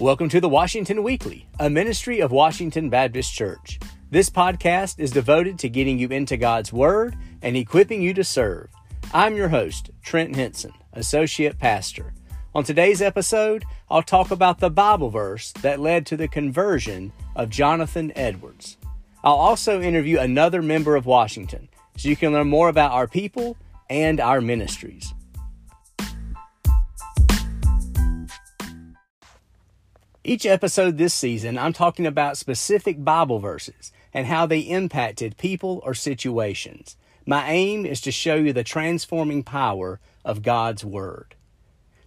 Welcome to the Washington Weekly, a ministry of Washington Baptist Church. This podcast is devoted to getting you into God's Word and equipping you to serve. I'm your host, Trent Henson, Associate Pastor. On today's episode, I'll talk about the Bible verse that led to the conversion of Jonathan Edwards. I'll also interview another member of Washington so you can learn more about our people and our ministries. Each episode this season, I'm talking about specific Bible verses and how they impacted people or situations. My aim is to show you the transforming power of God's Word.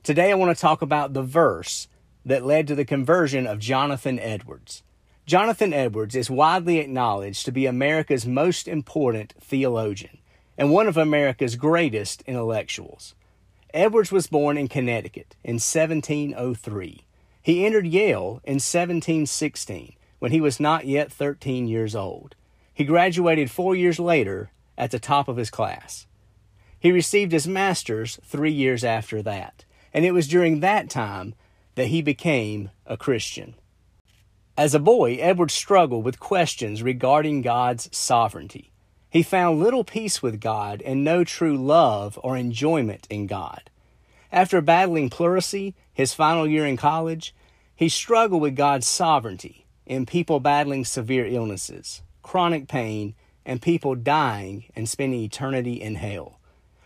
Today, I want to talk about the verse that led to the conversion of Jonathan Edwards. Jonathan Edwards is widely acknowledged to be America's most important theologian and one of America's greatest intellectuals. Edwards was born in Connecticut in 1703. He entered Yale in 1716 when he was not yet 13 years old. He graduated four years later at the top of his class. He received his master's three years after that, and it was during that time that he became a Christian. As a boy, Edward struggled with questions regarding God's sovereignty. He found little peace with God and no true love or enjoyment in God. After battling pleurisy his final year in college, he struggled with God's sovereignty in people battling severe illnesses, chronic pain, and people dying and spending eternity in hell.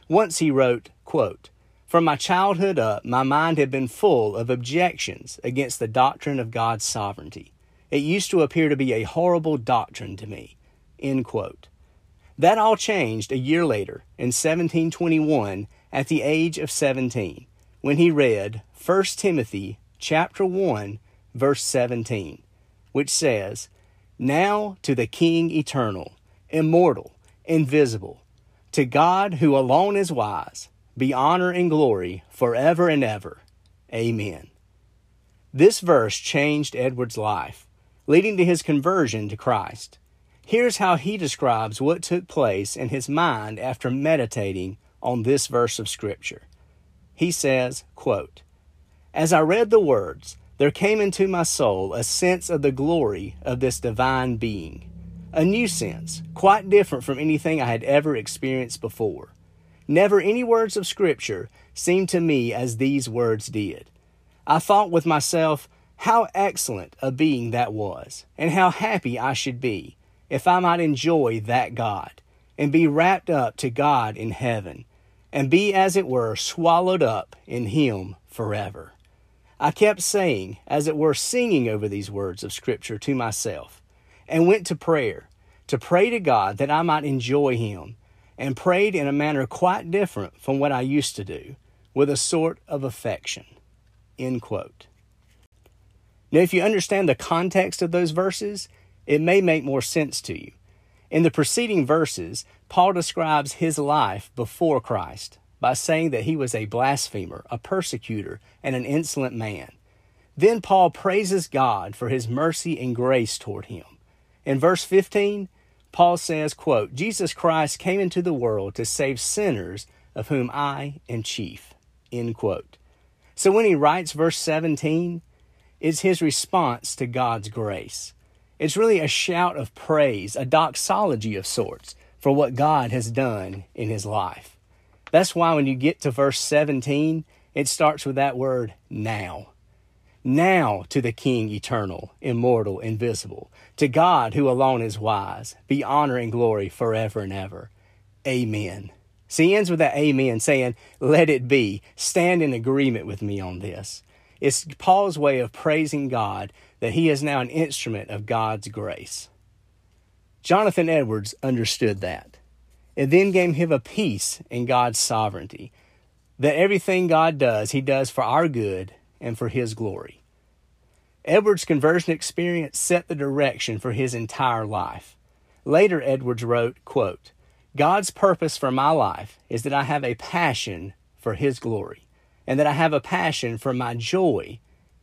Once he wrote, quote, From my childhood up, my mind had been full of objections against the doctrine of God's sovereignty. It used to appear to be a horrible doctrine to me. End quote. That all changed a year later, in 1721, at the age of 17, when he read 1 Timothy chapter 1 verse 17, which says, "Now to the King eternal, immortal, invisible, to God who alone is wise, be honor and glory forever and ever. Amen." This verse changed Edward's life, leading to his conversion to Christ. Here's how he describes what took place in his mind after meditating on this verse of Scripture. He says, quote, As I read the words, there came into my soul a sense of the glory of this divine being, a new sense, quite different from anything I had ever experienced before. Never any words of Scripture seemed to me as these words did. I thought with myself, how excellent a being that was, and how happy I should be if I might enjoy that God, and be wrapped up to God in heaven, and be, as it were, swallowed up in Him forever. I kept saying, as it were, singing over these words of Scripture to myself, and went to prayer, to pray to God that I might enjoy Him, and prayed in a manner quite different from what I used to do, with a sort of affection. End quote. Now, if you understand the context of those verses, it may make more sense to you. In the preceding verses, Paul describes his life before Christ by saying that he was a blasphemer, a persecutor, and an insolent man. Then Paul praises God for his mercy and grace toward him. In verse 15, Paul says, quote, Jesus Christ came into the world to save sinners, of whom I am chief. End quote. So when he writes verse 17, it's his response to God's grace. It's really a shout of praise, a doxology of sorts for what God has done in his life. That's why when you get to verse 17, it starts with that word now. Now to the King eternal, immortal, invisible, to God who alone is wise, be honor and glory forever and ever. Amen. So he ends with that amen, saying, Let it be. Stand in agreement with me on this. It's Paul's way of praising God that he is now an instrument of God's grace. Jonathan Edwards understood that. It then gave him a peace in God's sovereignty, that everything God does, he does for our good and for his glory. Edwards' conversion experience set the direction for his entire life. Later, Edwards wrote, quote, God's purpose for my life is that I have a passion for his glory, and that I have a passion for my joy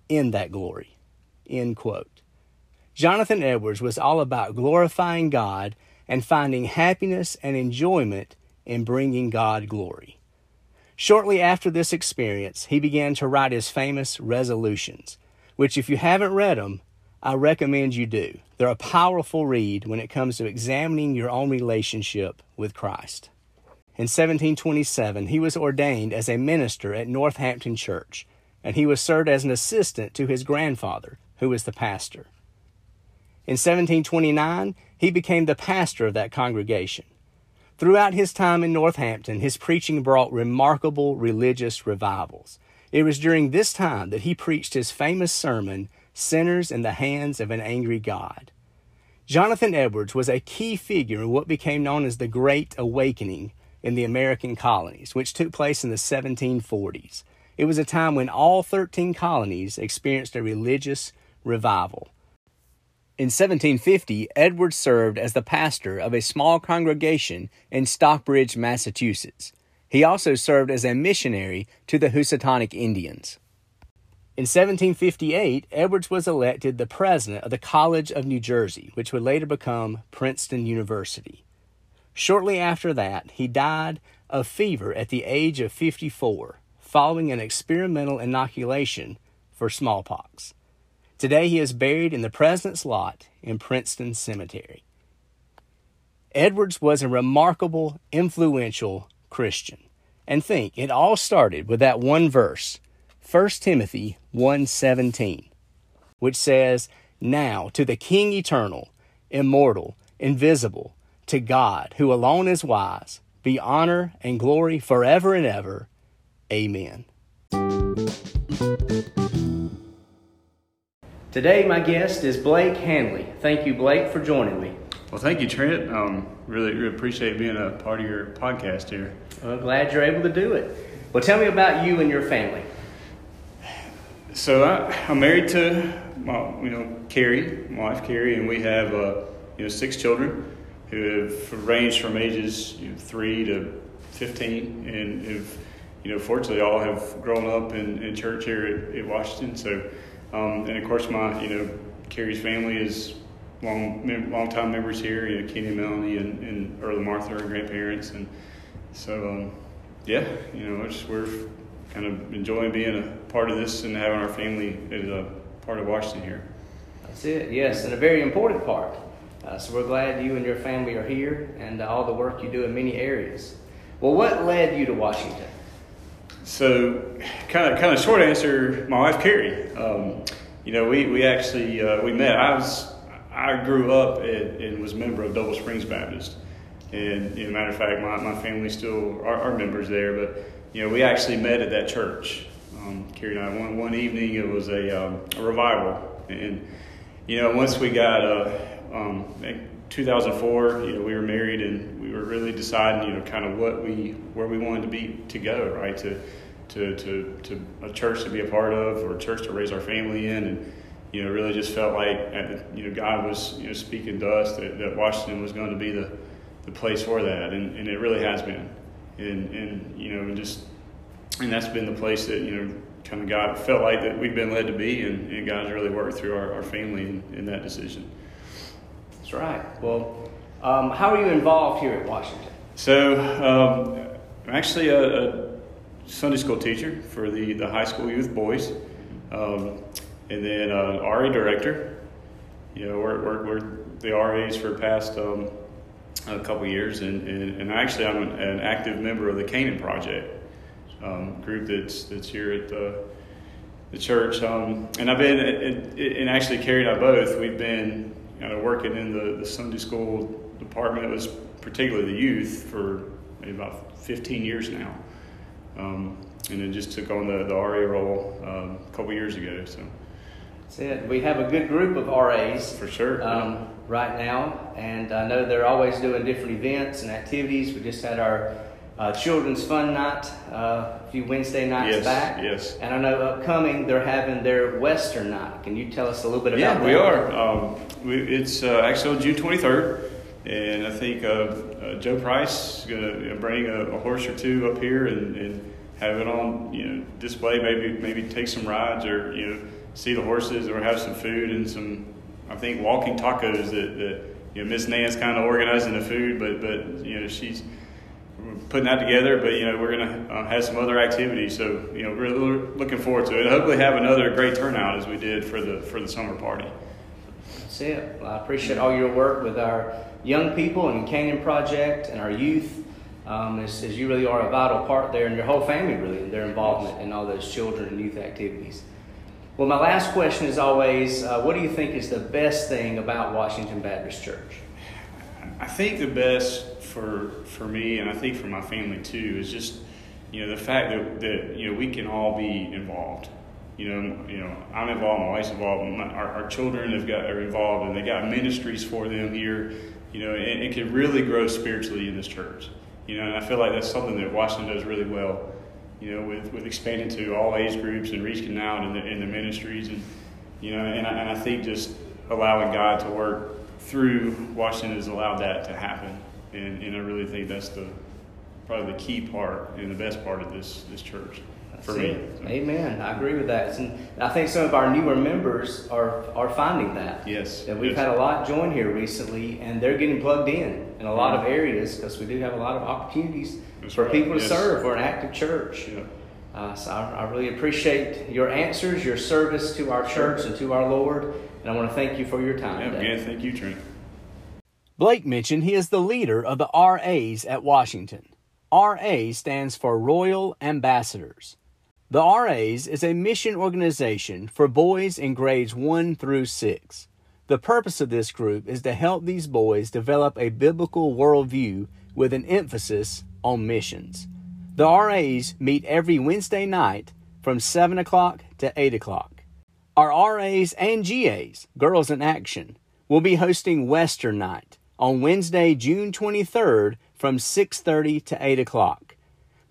in that glory. End quote. Jonathan Edwards was all about glorifying God and finding happiness and enjoyment in bringing God glory. Shortly after this experience, he began to write his famous resolutions, which, if you haven't read them, I recommend you do. They're a powerful read when it comes to examining your own relationship with Christ. In 1727, he was ordained as a minister at Northampton Church, and he was served as an assistant to his grandfather, who was the pastor. In 1729, he became the pastor of that congregation. Throughout his time in Northampton, his preaching brought remarkable religious revivals. It was during this time that he preached his famous sermon, Sinners in the Hands of an Angry God. Jonathan Edwards was a key figure in what became known as the Great Awakening in the American colonies, which took place in the 1740s. It was a time when all 13 colonies experienced a religious revival. In 1750, Edwards served as the pastor of a small congregation in Stockbridge, Massachusetts. He also served as a missionary to the Housatonic Indians. In 1758, Edwards was elected the president of the College of New Jersey, which would later become Princeton University. Shortly after that, he died of fever at the age of 54 following an experimental inoculation for smallpox. Today he is buried in the President's Lot in Princeton Cemetery. Edwards was a remarkable, influential Christian. And think, it all started with that one verse, 1 Timothy 1:17, which says, "Now to the King eternal, immortal, invisible, to God, who alone is wise, be honor and glory forever and ever. Amen." Today, my guest is Blake Hanley. Thank you, Blake, for joining me. Well, thank you, Trent. Um, really, really appreciate being a part of your podcast here. I'm glad you're able to do it. Well, tell me about you and your family. So I, am married to my, you know, Carrie, my wife Carrie, and we have uh, you know six children who have ranged from ages you know, three to fifteen, and have you know fortunately all have grown up in, in church here at, at Washington. So um, and of course, my you know Carrie's family is long long time members here. You know, Kenny and Melanie and, and Earl and Martha are grandparents, and so um, yeah, you know, just, we're kind of enjoying being a part of this and having our family as a part of Washington here. That's it. Yes, and a very important part. Uh, so we're glad you and your family are here and uh, all the work you do in many areas. Well, what led you to Washington? So, kind of, kind of short answer. My wife Carrie. Um, you know, we we actually uh, we met. I was I grew up at, and was a member of Double Springs Baptist, and you know, matter of fact, my, my family still are, are members there. But you know, we actually met at that church. Um, Carrie and I one one evening it was a, um, a revival, and you know, once we got uh, um, 2004, you know, we were married and we were really deciding, you know, kind of what we, where we wanted to be to go, right? To, to, to, to a church to be a part of or a church to raise our family in. And, you know, really just felt like, you know, God was, you know, speaking to us that, that Washington was going to be the, the place for that. And, and it really has been. And, and, you know, and just, and that's been the place that, you know, kind of God felt like that we've been led to be and, and God's really worked through our, our family in, in that decision. Right. Well, um, how are you involved here at Washington? So, um, I'm actually a, a, Sunday school teacher for the, the high school youth boys, um, and then uh, RA director. You know, we're, we're, we're the RAs for the past um, a couple years, and, and, and, actually I'm an, an, active member of the Canaan Project um, group that's that's here at the the church. Um, and I've been, and actually Carrie and I both, we've been kind of working in the, the Sunday school department, it was particularly the youth, for maybe about 15 years now. Um, and then just took on the, the RA role um, a couple years ago. So that's it. We have a good group of RAs for sure um, yeah. right now, and I know they're always doing different events and activities. We just had our uh, Children's Fun Night uh, a few Wednesday nights yes, back. Yes. And I know upcoming they're having their Western Night. Can you tell us a little bit about yeah, that? we are. Um, we, it's uh, actually on June 23rd. And I think uh, uh, Joe Price is going to bring a, a, horse or two up here and, and have it on you know display. Maybe maybe take some rides or you know see the horses or have some food and some I think walking tacos that, that you know Miss Nan's kind of organizing the food, but but you know she's putting that together. But you know, we're gonna uh, have some other activities, so you know, really looking forward to it. Hopefully, have another great turnout as we did for the for the summer party. That's it. Well, I appreciate all your work with our young people and Canyon Project and our youth. Um, as, as, you really are a vital part there, and your whole family really, their involvement in all those children and youth activities. Well, my last question is always uh, what do you think is the best thing about Washington Baptist Church? I think the best for for me, and I think for my family too, is just you know the fact that, that you know we can all be involved. You know, you know, I'm involved, my wife's involved, my, our, our children have got are involved, and they got ministries for them here. You know, and it can really grow spiritually in this church. You know, and I feel like that's something that Washington does really well. You know, with, with expanding to all age groups and reaching out in the in the ministries, and you know, and I, and I think just allowing God to work through Washington has allowed that to happen and, and I really think that's the probably the key part and the best part of this this church for me. So. Amen. I agree with that. And I think some of our newer members are are finding that. Yes. That we've yes. had a lot join here recently, and they're getting plugged in in a lot of areas because we do have a lot of opportunities That's for right. people to yes. serve. We're an active church. Yeah. Uh, so I, I, really appreciate your answers, your service to our church and to our Lord, and I want to thank you for your time. Yeah, today. thank you, Trent. Blake mentioned he is the leader of the RAs at Washington. RA stands for Royal Ambassadors. The RAs is a mission organization for boys in grades 1 through 6. The purpose of this group is to help these boys develop a biblical worldview with an emphasis on missions. The RAs meet every Wednesday night from 7 o'clock to 8 o'clock. Our RAs and GAs, Girls in Action, will be hosting Western Night on Wednesday, June 23rd from 6:30 to 8 o'clock.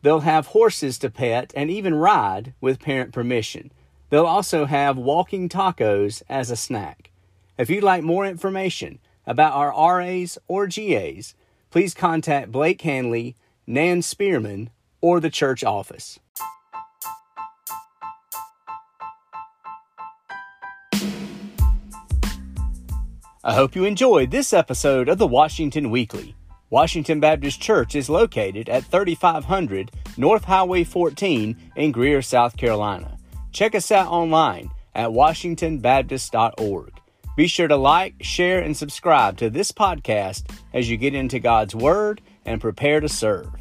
They'll have horses to pet and even ride with parent permission. They'll also have walking tacos as a snack. If you'd like more information about our RAs or GAs, please contact Blake Hanley, Nan Spearman, or the church office. I hope you enjoyed this episode of the Washington Weekly. Washington Baptist Church is located at 3500 North Highway 14 in Greer, South Carolina. Check us out online at washingtonbaptist.org. Be sure to like, share, and subscribe to this podcast as you get into God's Word and prepare to serve.